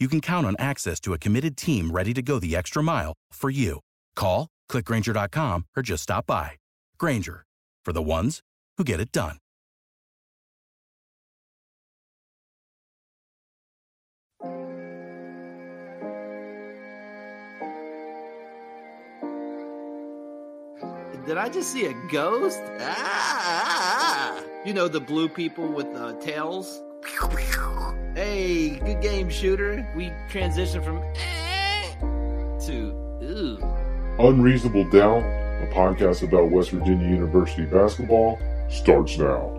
you can count on access to a committed team ready to go the extra mile for you. Call, clickgrainger.com, or just stop by. Grainger, for the ones who get it done. Did I just see a ghost? Ah, ah, ah. You know the blue people with uh, tails? Hey, good game, shooter. We transition from eh to ooh. Unreasonable Doubt, a podcast about West Virginia University basketball, starts now.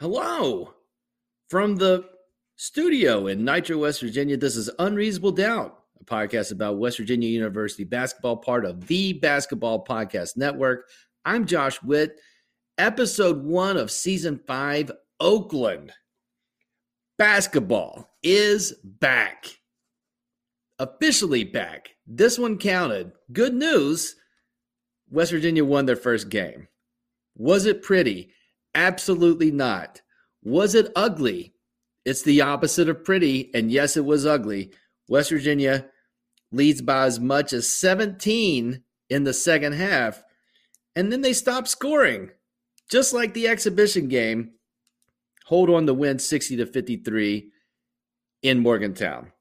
Hello from the studio in Nitro, West Virginia. This is Unreasonable Doubt, a podcast about West Virginia University basketball, part of the Basketball Podcast Network. I'm Josh Witt, episode one of season five, Oakland. Basketball is back. Officially back. This one counted. Good news West Virginia won their first game. Was it pretty? Absolutely not. Was it ugly? It's the opposite of pretty. And yes, it was ugly. West Virginia leads by as much as 17 in the second half. And then they stop scoring, just like the exhibition game. Hold on to win 60 to 53 in Morgantown.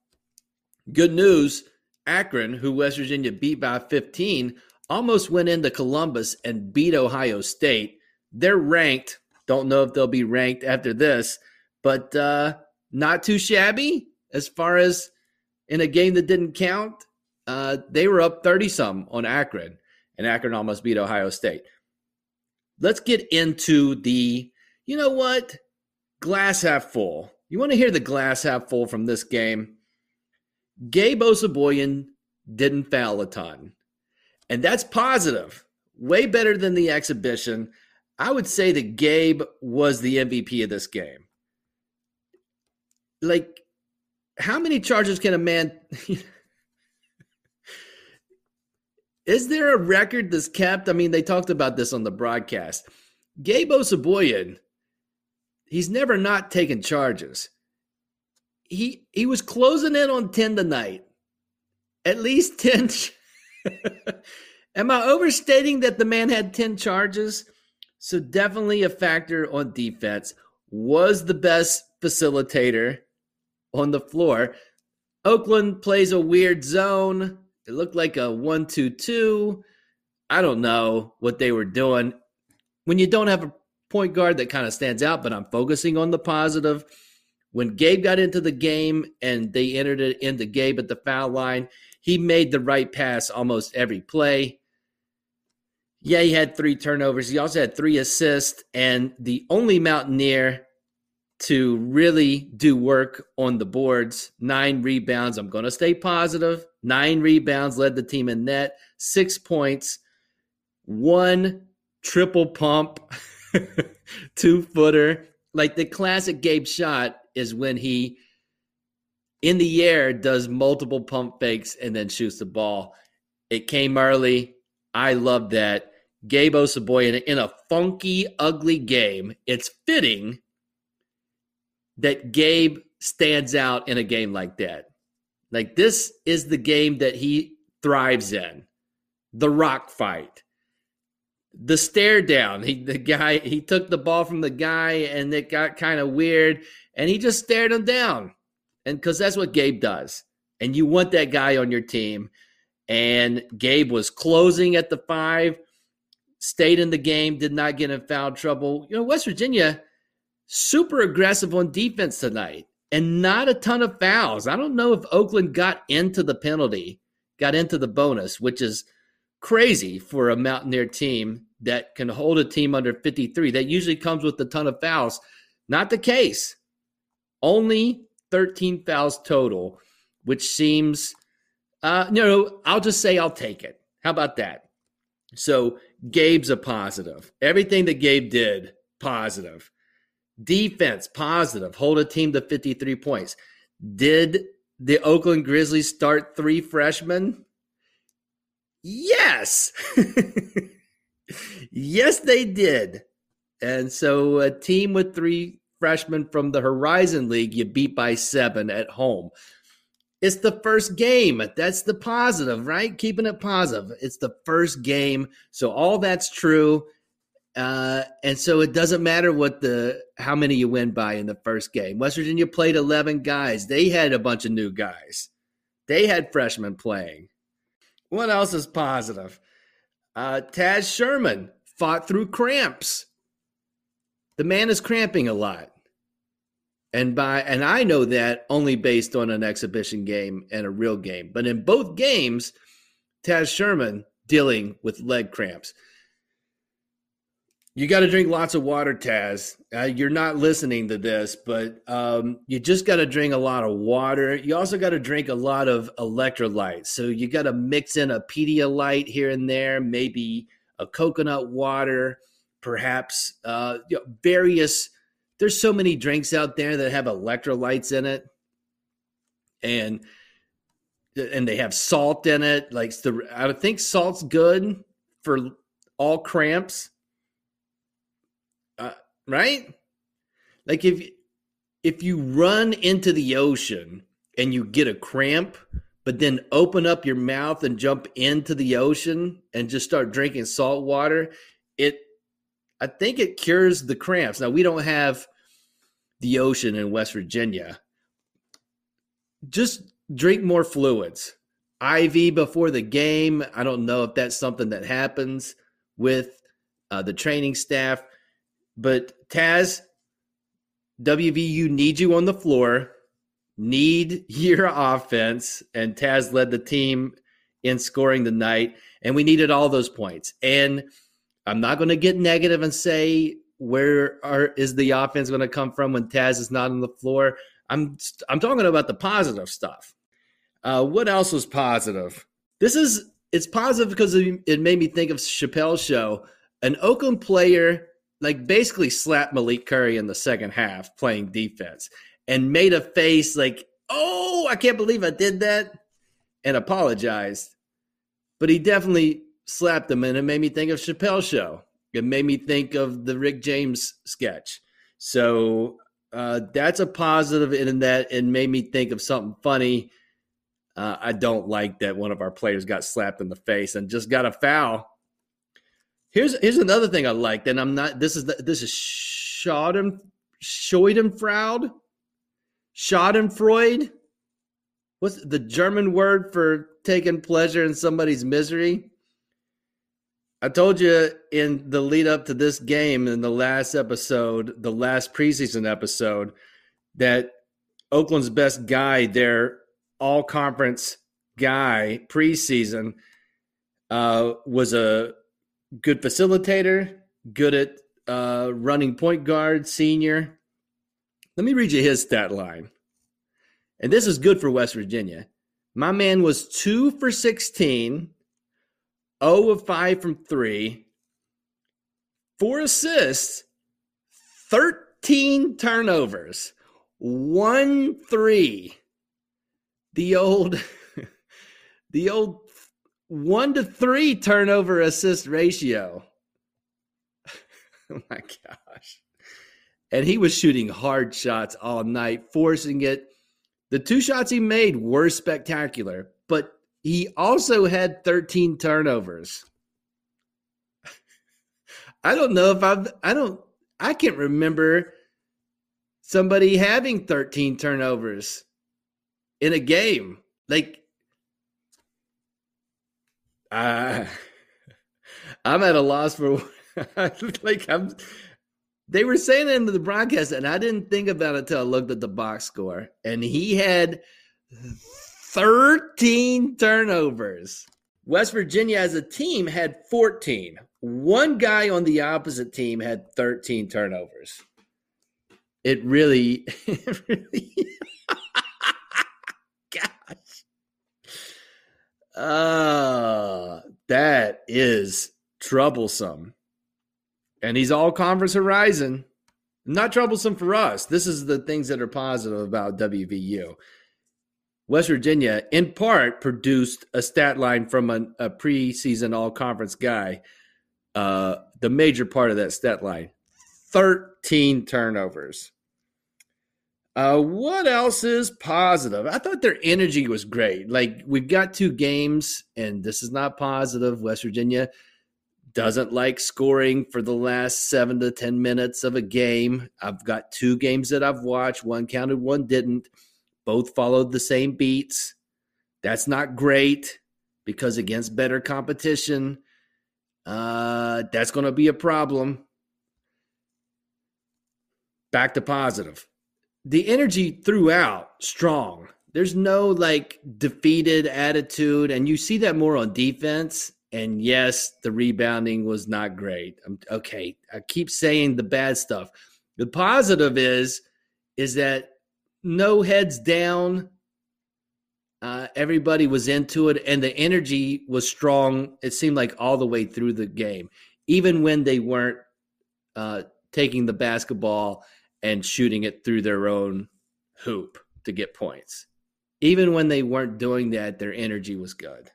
Good news Akron, who West Virginia beat by 15, almost went into Columbus and beat Ohio State. They're ranked don't know if they'll be ranked after this, but uh, not too shabby as far as in a game that didn't count. Uh, they were up 30 some on Akron, and Akron almost beat Ohio State. Let's get into the, you know what? Glass half full. You want to hear the glass half full from this game? Gabe Osabuohien didn't foul a ton. And that's positive. Way better than the exhibition. I would say that Gabe was the MVP of this game. Like, how many charges can a man? Is there a record that's kept? I mean, they talked about this on the broadcast. Gabe Osabuohien, he's never not taken charges. He he was closing in on 10 tonight. At least 10. Am I overstating that the man had 10 charges? So definitely a factor on defense. Was the best facilitator on the floor. Oakland plays a weird zone. It looked like a one-two-two. I don't know what they were doing. When you don't have a point guard that kind of stands out, but I'm focusing on the positive. When Gabe got into the game and they entered it into Gabe at the foul line, he made the right pass almost every play. Yeah, he had three turnovers. He also had three assists, and the only Mountaineer to really do work on the boards, nine rebounds. I'm going to stay positive. Nine rebounds led the team in net, six points, one triple pump, two footer. Like the classic Gabe shot is when he in the air does multiple pump fakes and then shoots the ball. It came early. I love that. Gabe Osabuohien in a funky, ugly game. It's fitting that Gabe stands out in a game like that. Like this is the game that he thrives in. The rock fight. The stare down. He the guy he took the ball from the guy and it got kind of weird and he just stared him down. And cuz that's what Gabe does. And you want that guy on your team. And Gabe was closing at the 5, stayed in the game, did not get in foul trouble. You know, West Virginia super aggressive on defense tonight and not a ton of fouls. I don't know if Oakland got into the penalty, got into the bonus, which is crazy for a Mountaineer team that can hold a team under 53. That usually comes with a ton of fouls. Not the case. Only 13 fouls total, which seems, uh, you know, I'll just say I'll take it. How about that? So Gabe's a positive. Everything that Gabe did, positive. Defense, positive. Hold a team to 53 points. Did the Oakland Grizzlies start three freshmen? Yes. yes, they did. And so a team with three freshmen from the Horizon League, you beat by seven at home. It's the first game. That's the positive, right? Keeping it positive. It's the first game. So all that's true. Uh, and so it doesn't matter what the how many you win by in the first game. West Virginia played 11 guys. They had a bunch of new guys. They had freshmen playing. What else is positive? Uh, Taz Sherman fought through cramps. The man is cramping a lot. And by and I know that only based on an exhibition game and a real game. But in both games, Taz Sherman dealing with leg cramps. You got to drink lots of water, Taz. Uh, you're not listening to this, but um, you just got to drink a lot of water. You also got to drink a lot of electrolytes. So you got to mix in a Pedialyte here and there, maybe a coconut water, perhaps uh, you know, various. There's so many drinks out there that have electrolytes in it, and and they have salt in it. Like the, I think salt's good for all cramps right? Like if if you run into the ocean and you get a cramp, but then open up your mouth and jump into the ocean and just start drinking salt water, it I think it cures the cramps. Now we don't have the ocean in West Virginia. Just drink more fluids. IV before the game. I don't know if that's something that happens with uh, the training staff. But Taz, WVU need you on the floor, need your offense, and Taz led the team in scoring the night, and we needed all those points. And I'm not going to get negative and say where are, is the offense going to come from when Taz is not on the floor. I'm I'm talking about the positive stuff. Uh, what else was positive? This is it's positive because it made me think of Chappelle's show. An Oakland player like basically slapped Malik Curry in the second half playing defense and made a face like, oh, I can't believe I did that and apologized. But he definitely slapped him and it made me think of Chappelle's show. It made me think of the Rick James sketch. So uh, that's a positive in that it made me think of something funny. Uh, I don't like that one of our players got slapped in the face and just got a foul Here's here's another thing I liked, and I'm not. This is the, this is Schaden Schadenfreude, Schadenfreude. What's the German word for taking pleasure in somebody's misery? I told you in the lead up to this game in the last episode, the last preseason episode, that Oakland's best guy, their all conference guy preseason, uh, was a good facilitator, good at uh, running point guard, senior. Let me read you his stat line. And this is good for West Virginia. My man was two for 16, 0 of 5 from three, four assists, 13 turnovers, one three. The old, the old one to three turnover assist ratio. oh my gosh. and he was shooting hard shots all night, forcing it. The two shots he made were spectacular, but he also had 13 turnovers. I don't know if I've, I don't, I can't remember somebody having 13 turnovers in a game. Like, uh, I'm at a loss for, like, I'm, they were saying it in the broadcast, and I didn't think about it until I looked at the box score. And he had 13 turnovers. West Virginia as a team had 14. One guy on the opposite team had 13 turnovers. It really, it really gosh. Uh, that is troublesome and he's all conference horizon. Not troublesome for us. This is the things that are positive about WVU. West Virginia, in part, produced a stat line from a, a preseason all conference guy. Uh, the major part of that stat line 13 turnovers. Uh, what else is positive? I thought their energy was great. Like, we've got two games, and this is not positive. West Virginia doesn't like scoring for the last seven to 10 minutes of a game. I've got two games that I've watched. One counted, one didn't. Both followed the same beats. That's not great because against better competition, uh, that's going to be a problem. Back to positive. The energy throughout strong. There's no like defeated attitude, and you see that more on defense and yes, the rebounding was not great. I'm, okay, I keep saying the bad stuff. The positive is is that no heads down. Uh, everybody was into it, and the energy was strong. It seemed like all the way through the game, even when they weren't uh, taking the basketball and shooting it through their own hoop to get points. Even when they weren't doing that, their energy was good.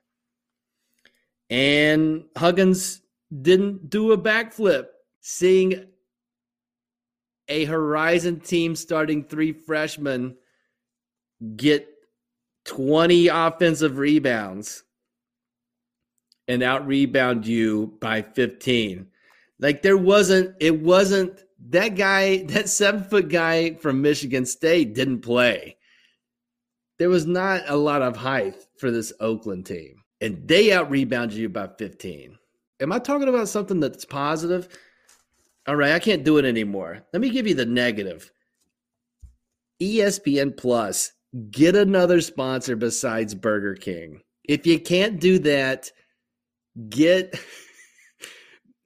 And Huggins didn't do a backflip. Seeing a Horizon team starting three freshmen get 20 offensive rebounds and out rebound you by 15. Like there wasn't, it wasn't that guy, that seven foot guy from Michigan State didn't play. There was not a lot of height for this Oakland team and they out rebounded you by 15. Am I talking about something that's positive? All right, I can't do it anymore. Let me give you the negative. ESPN Plus, get another sponsor besides Burger King. If you can't do that, get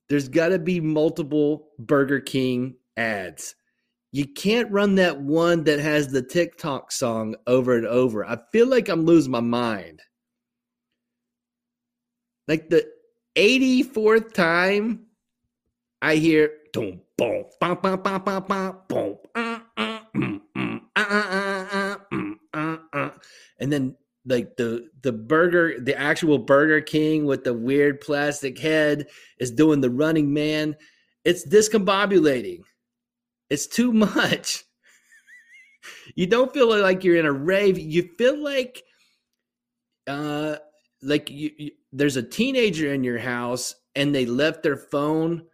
There's got to be multiple Burger King ads. You can't run that one that has the TikTok song over and over. I feel like I'm losing my mind. Like the 84th time I hear boom, boom, bum, bum, bum, bum, bum, boom, uh uh, mm, mm, uh, uh, uh, mm, uh, uh, uh, uh, uh, uh. and then like the the burger, the actual Burger King with the weird plastic head is doing the running man. It's discombobulating. It's too much. you don't feel like you're in a rave. You feel like uh like you, you, there's a teenager in your house and they left their phone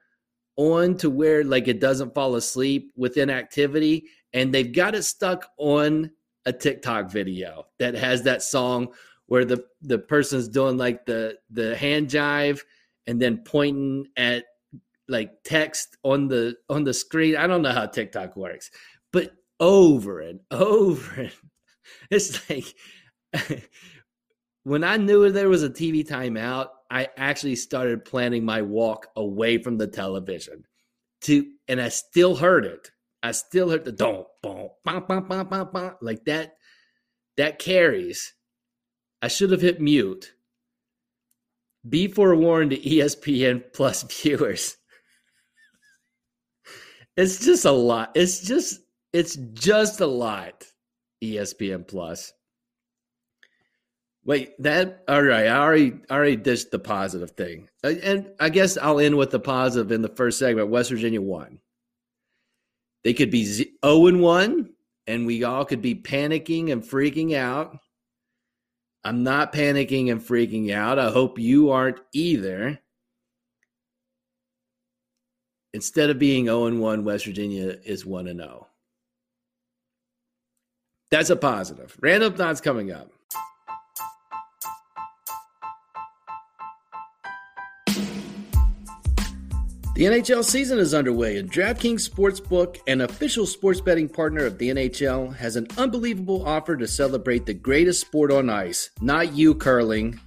on to where like it doesn't fall asleep within activity and they've got it stuck on a TikTok video that has that song where the the person's doing like the the hand jive and then pointing at like text on the on the screen. I don't know how TikTok works, but over and over and it's like when I knew there was a TV timeout, I actually started planning my walk away from the television. To and I still heard it. I still heard the don't boom, like that. That carries. I should have hit mute. Be forewarned to ESPN Plus viewers. It's just a lot. It's just it's just a lot. ESPN Plus. Wait, that all right? I already already dished the positive thing, and I guess I'll end with the positive in the first segment. West Virginia won. They could be 0 and 1, and we all could be panicking and freaking out. I'm not panicking and freaking out. I hope you aren't either. Instead of being 0 and 1, West Virginia is 1 and 0. That's a positive. Random thoughts coming up. The NHL season is underway, and DraftKings Sportsbook, an official sports betting partner of the NHL, has an unbelievable offer to celebrate the greatest sport on ice. Not you, curling,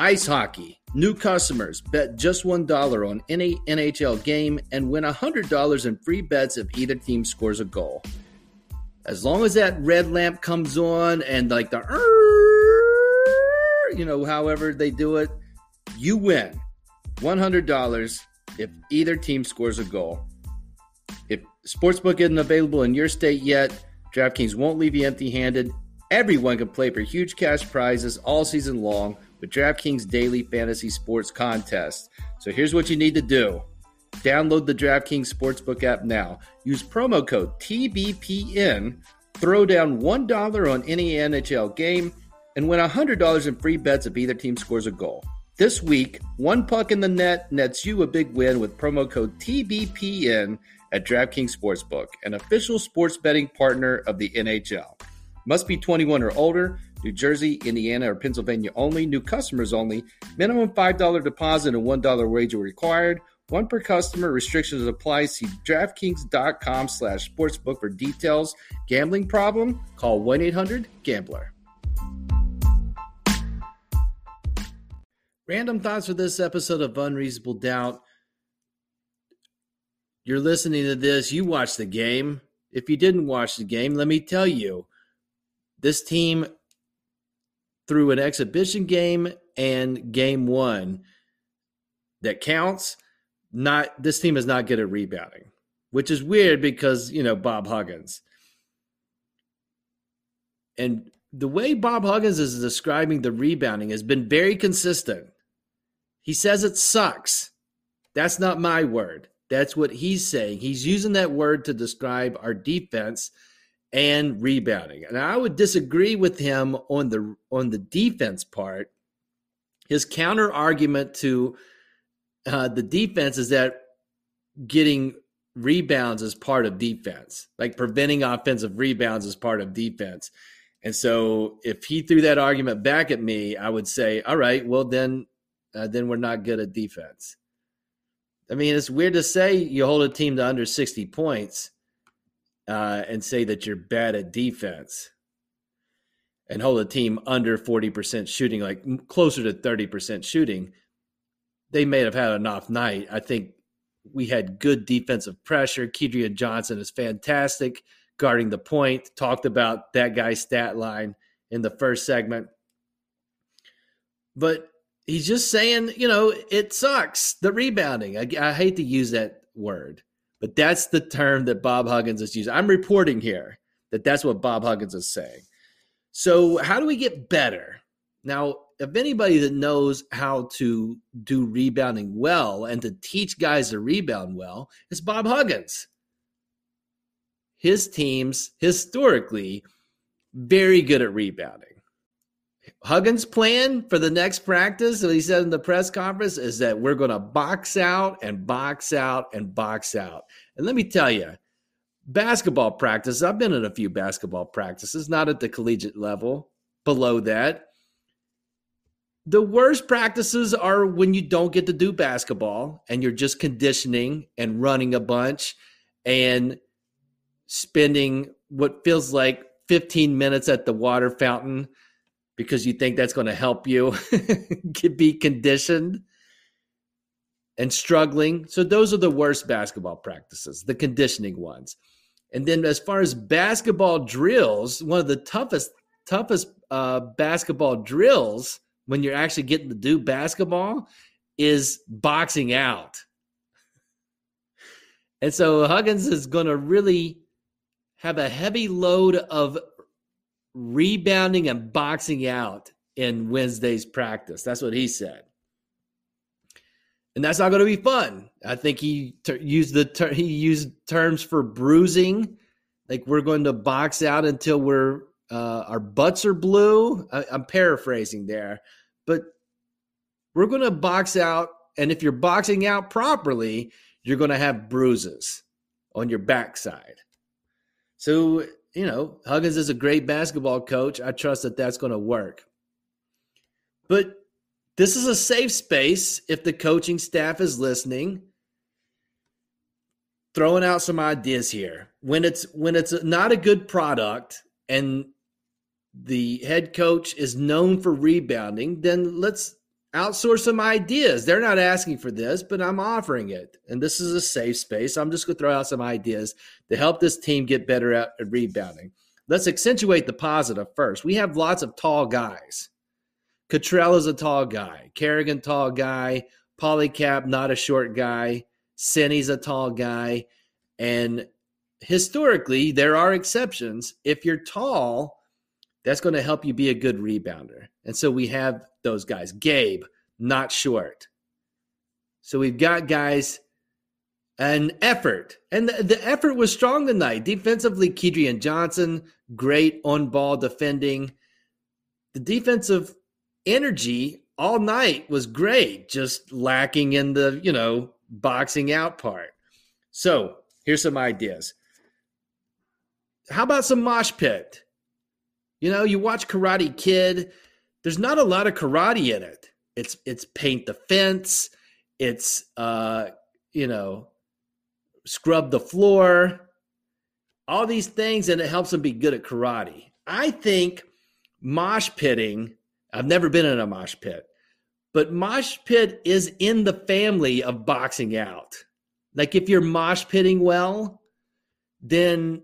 ice hockey. New customers bet just $1 on any NHL game and win $100 in free bets if either team scores a goal. As long as that red lamp comes on and like the, you know, however they do it, you win $100 if either team scores a goal. If Sportsbook isn't available in your state yet, DraftKings won't leave you empty handed. Everyone can play for huge cash prizes all season long with DraftKings Daily Fantasy Sports Contest. So here's what you need to do download the DraftKings Sportsbook app now. Use promo code TBPN, throw down $1 on any NHL game, and win $100 in free bets if either team scores a goal. This week, one puck in the net nets you a big win with promo code TBPN at DraftKings Sportsbook, an official sports betting partner of the NHL. Must be 21 or older. New Jersey, Indiana, or Pennsylvania only. New customers only. Minimum $5 deposit and $1 wager required. One per customer. Restrictions apply. See DraftKings.com slash sportsbook for details. Gambling problem? Call 1-800-GAMBLER. Random thoughts for this episode of Unreasonable Doubt. You're listening to this, you watched the game. If you didn't watch the game, let me tell you, this team through an exhibition game and game one that counts, not this team is not good at rebounding, which is weird because, you know, Bob Huggins. And the way Bob Huggins is describing the rebounding has been very consistent. He says it sucks. That's not my word. That's what he's saying. He's using that word to describe our defense and rebounding. And I would disagree with him on the on the defense part. His counter argument to uh, the defense is that getting rebounds is part of defense, like preventing offensive rebounds is part of defense. And so if he threw that argument back at me, I would say, all right, well then uh, then we're not good at defense. I mean, it's weird to say you hold a team to under 60 points uh, and say that you're bad at defense and hold a team under 40% shooting, like closer to 30% shooting. They may have had an off night. I think we had good defensive pressure. Kedrian Johnson is fantastic guarding the point. Talked about that guy's stat line in the first segment. But he's just saying, you know, it sucks the rebounding. I, I, hate to use that word, but that's the term that Bob Huggins is using. I'm reporting here that that's what Bob Huggins is saying. So, how do we get better? Now, if anybody that knows how to do rebounding well and to teach guys to rebound well, it's Bob Huggins. His teams historically very good at rebounding. Huggins' plan for the next practice, what he said in the press conference, is that we're going to box out and box out and box out. And let me tell you, basketball practice, I've been in a few basketball practices, not at the collegiate level, below that. The worst practices are when you don't get to do basketball and you're just conditioning and running a bunch and spending what feels like 15 minutes at the water fountain because you think that's going to help you be conditioned and struggling. So those are the worst basketball practices, the conditioning ones. And then as far as basketball drills, one of the toughest toughest uh, basketball drills when you're actually getting to do basketball is boxing out. And so Huggins is going to really have a heavy load of rebounding and boxing out in Wednesday's practice. That's what he said. and that's not going to be fun. I think he ter- used the ter- he used terms for bruising, like we're going to box out until we're uh, our butts are blue. I, I'm paraphrasing there, but we're going to box out, and if you're boxing out properly, you're going to have bruises on your backside. So you know, Huggins is a great basketball coach. I trust that that's going to work. But this is a safe space if the coaching staff is listening. Throwing out some ideas here. When it's when it's not a good product and the head coach is known for rebounding, then let's outsource some ideas. They're not asking for this, but I'm offering it. And this is a safe space. I'm just going to throw out some ideas to help this team get better at, rebounding. Let's accentuate the positive first. We have lots of tall guys. Cottrell is a tall guy. Carrigan, tall guy. Paulicap, not a short guy. Seny's a tall guy. And historically, there are exceptions. If you're tall, that's going to help you be a good rebounder. And so we have those guys. Gabe, not short. So we've got guys an effort. And the, the effort was strong tonight. Defensively, Kedrian Johnson, great on ball defending. The defensive energy all night was great, just lacking in the, you know, boxing out part. So here's some ideas. How about some mosh pit? You know, you watch Karate Kid, there's not a lot of karate in it. It's it's paint the fence, it's uh, you know, scrub the floor, all these things, and it helps them be good at karate. I think mosh pitting, I've never been in a mosh pit, but mosh pit is in the family of boxing out. Like if you're mosh pitting well, then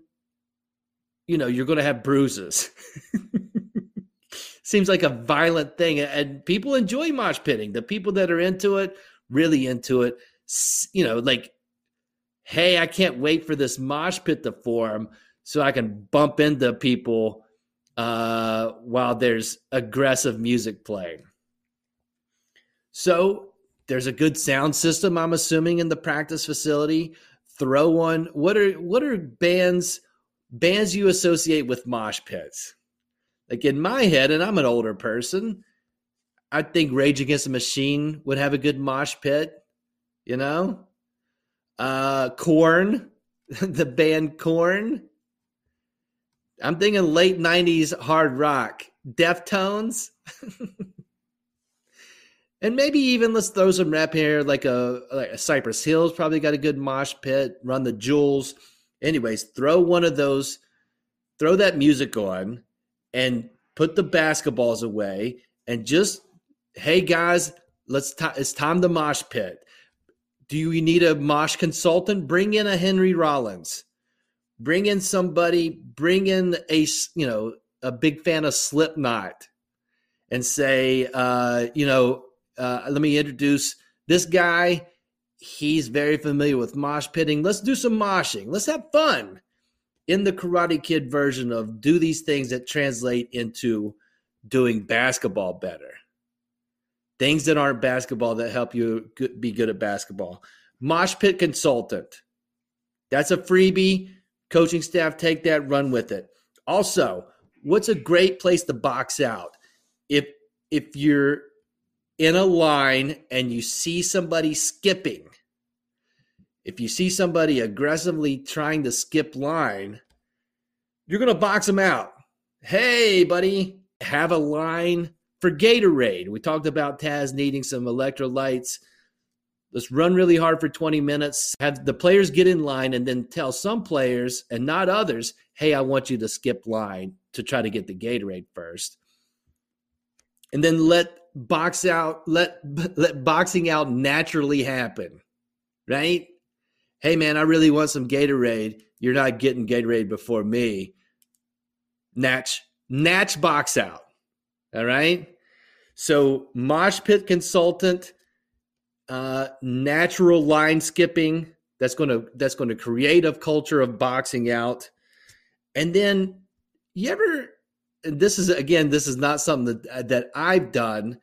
you know, you're going to have bruises. Seems like a violent thing. And people enjoy mosh pitting. The people that are into it, really into it, you know, like, hey, I can't wait for this mosh pit to form so I can bump into people uh, while there's aggressive music playing. So there's a good sound system, I'm assuming, in the practice facility. Throw one. What are what are bands bands you associate with mosh pits. Like in my head, and I'm an older person, I think Rage Against the Machine would have a good mosh pit, you know? Uh Korn, the band Korn. I'm thinking late 90s hard rock, Deftones. and maybe even let's throw some rap here, like a like a Cypress Hill's probably got a good mosh pit, run the Jewels anyways, throw one of those, throw that music on and put the basketballs away and just, hey guys, let's, t- it's time to mosh pit. Do you need a mosh consultant? Bring in a Henry Rollins. Bring in somebody, bring in a, you know, a big fan of Slipknot and say, uh, you know, uh, let me introduce this guy he's very familiar with mosh pitting. Let's do some moshing. Let's have fun in the Karate Kid version of do these things that translate into doing basketball better. Things that aren't basketball that help you be good at basketball. Mosh pit consultant. That's a freebie. Coaching staff take that, run with it. Also, what's a great place to box out? If if you're in a line and you see somebody skipping, if you see somebody aggressively trying to skip line, you're going to box them out. Hey, buddy, have a line for Gatorade. We talked about Taz needing some electrolytes. Let's run really hard for 20 minutes, have the players get in line, and then tell some players and not others, hey, I want you to skip line to try to get the Gatorade first. And then let box out let let boxing out naturally happen right? Hey man i really want some gatorade. You're not getting gatorade before me. Natch natch box out all right? So mosh pit consultant uh natural line skipping that's going to that's going to create a culture of boxing out. And then you ever this is again, this is not something that uh, that I've done,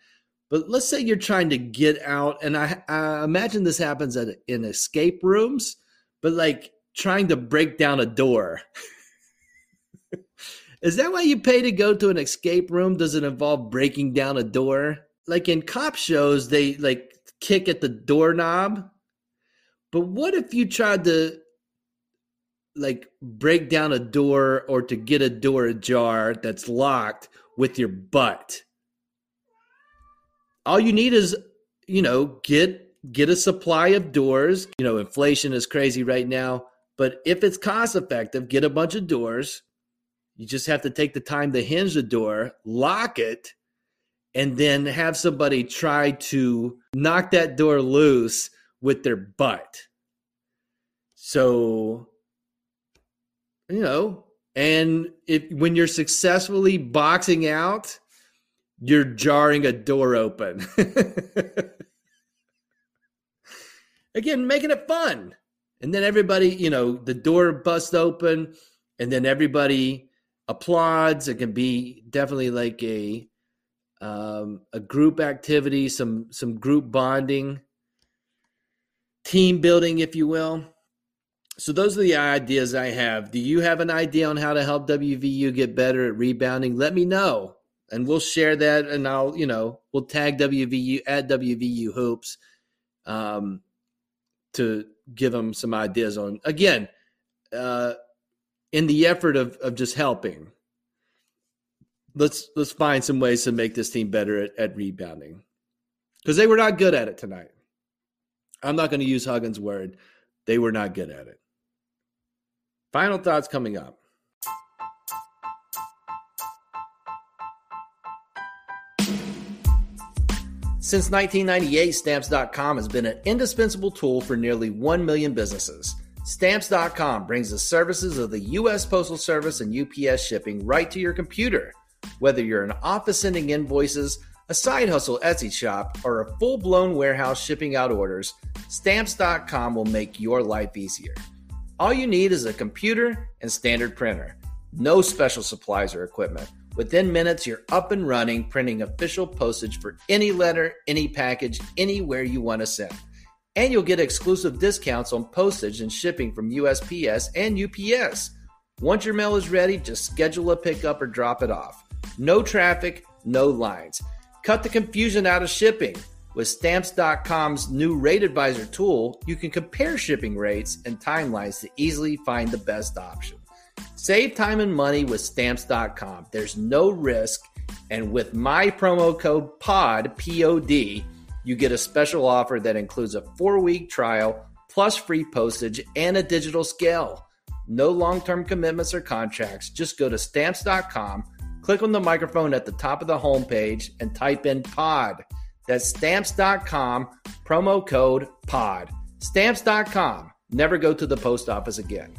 But let's say you're trying to get out, and I, I imagine this happens at in escape rooms, but like trying to break down a door. Is that why you pay to go to an escape room? Does it involve breaking down a door? Like in cop shows, they like kick at the doorknob. But what if you tried to like break down a door or to get a door ajar that's locked with your butt? All you need is, you know, get get a supply of doors. You know, inflation is crazy right now, but if it's cost effective, get a bunch of doors. You just have to take the time to hinge the door, lock it, and then have somebody try to knock that door loose with their butt. So, you know, and if when you're successfully boxing out, you're jarring a door open. Again, making it fun. And then everybody, you know, the door busts open and then everybody applauds. It can be definitely like a um, a group activity, some some group bonding, team building, if you will. So those are the ideas I have. Do you have an idea on how to help WVU get better at rebounding? Let me know, and we'll share that. And I'll, you know, we'll tag WVU at WVU hoops um, to give them some ideas on. Again, uh, in the effort of of just helping let's let's find some ways to make this team better at, at rebounding because they were not good at it tonight. I'm not going to use Huggins' word; they were not good at it. Final thoughts coming up. Since 1998, Stamps.com has been an indispensable tool for nearly 1 million businesses. Stamps.com brings the services of the U.S. Postal Service and UPS shipping right to your computer. Whether you're an office sending invoices, a side hustle Etsy shop, or a full blown warehouse shipping out orders, Stamps.com will make your life easier. All you need is a computer and standard printer. No special supplies or equipment. Within minutes, you're up and running, printing official postage for any letter, any package, anywhere you want to send. And you'll get exclusive discounts on postage and shipping from USPS and UPS. Once your mail is ready, just schedule a pickup or drop it off. No traffic, no lines. Cut the confusion out of shipping. With Stamps.com's new Rate Advisor tool, you can compare shipping rates and timelines to easily find the best option. Save time and money with Stamps.com. There's no risk, and with my promo code POD, P O D, you get a special offer that includes a four week trial plus free postage and a digital scale. No long term commitments or contracts. Just go to Stamps.com click on the microphone at the top of the homepage and type in pod. That's stamps.com, promo code pod. Stamps.com. Never go to the post office again.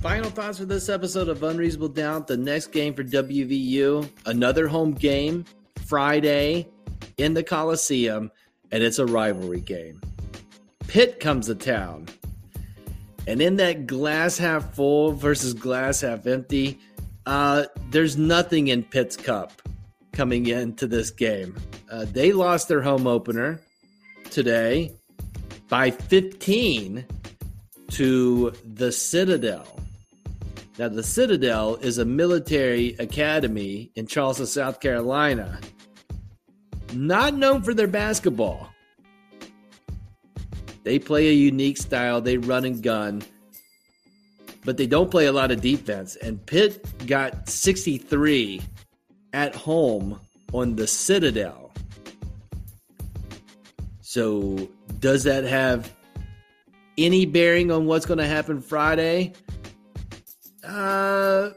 Final thoughts for this episode of Unreasonable Doubt. The next game for WVU, another home game, Friday in the Coliseum and it's a rivalry game. Pitt comes to town. And in that glass half full versus glass half empty, uh, there's nothing in Pitt's cup coming into this game. Uh, they lost their home opener today by 15 to the Citadel. Now, the Citadel is a military academy in Charleston, South Carolina not known for their basketball. They play a unique style, they run and gun, but they don't play a lot of defense. And Pitt got 63 at home on the Citadel. So, does that have any bearing on what's going to happen Friday? Uh,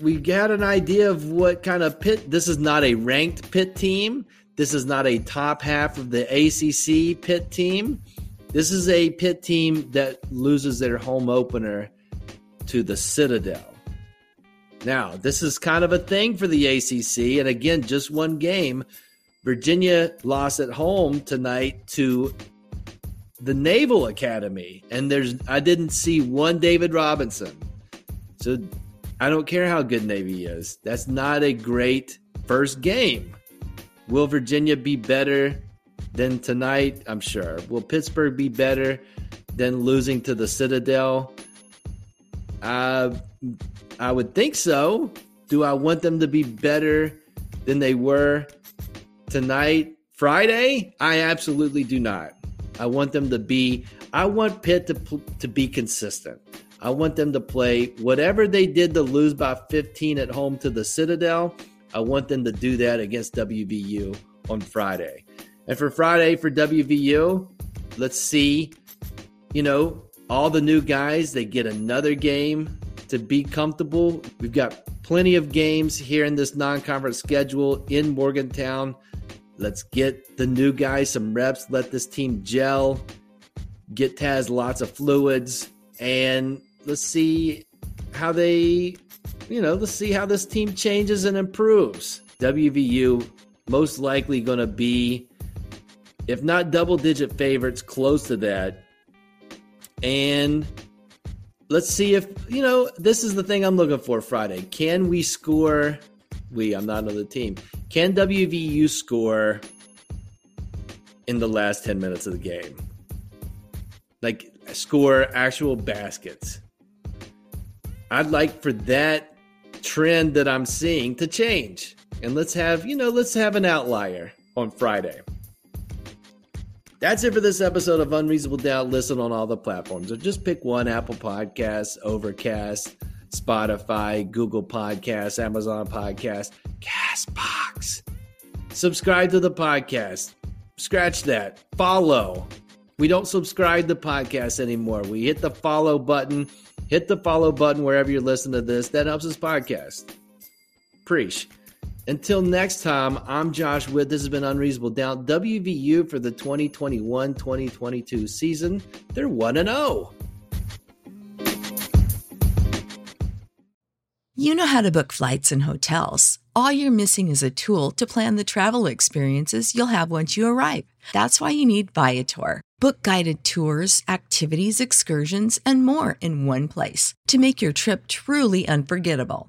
we got an idea of what kind of Pitt. This is not a ranked Pitt team. This is not a top half of the ACC Pitt team. This is a Pitt team that loses their home opener to the Citadel. Now, this is kind of a thing for the ACC. And again, just one game. Virginia lost at home tonight to the Naval Academy, and there's I didn't see one David Robinson. So I don't care how good Navy is. That's not a great first game. Will Virginia be better than tonight? I'm sure. Will Pittsburgh be better than losing to the Citadel? Uh, I would think so. Do I want them to be better than they were tonight, Friday? I absolutely do not. I want them to be. I want Pitt to to be consistent. I want them to play whatever they did to lose by 15 at home to the Citadel. I want them to do that against WVU on Friday. And for Friday for WVU, let's see, you know, all the new guys, they get another game to be comfortable. We've got plenty of games here in this non conference schedule in Morgantown. Let's get the new guys some reps, let this team gel, get Taz lots of fluids, and let's see how they, you know, let's see how this team changes and improves. WVU most likely going to be, if not double digit favorites, close to that. And let's see if, you know, this is the thing I'm looking for Friday. Can we score? We, I'm not on the team. Can WVU score in the last 10 minutes of the game? Like, score actual baskets. I'd like for that trend that I'm seeing to change. And let's have, you know, let's have an outlier on Friday. That's it for this episode of Unreasonable Doubt. Listen on all the platforms, or just pick one Apple Podcasts, Overcast, Spotify, Google Podcasts, Amazon Podcasts, Castbox. Subscribe to the podcast. Scratch that. Follow. We don't subscribe to podcasts anymore. We hit the follow button. Hit the follow button wherever you're listening to this. That helps us podcast. Preach. Until next time, I'm Josh Witt. This has been Unreasonable Doubt. WVU for the 2021 2022 season. They're 1 0. You know how to book flights and hotels. All you're missing is a tool to plan the travel experiences you'll have once you arrive. That's why you need Viator. Book guided tours, activities, excursions, and more in one place to make your trip truly unforgettable.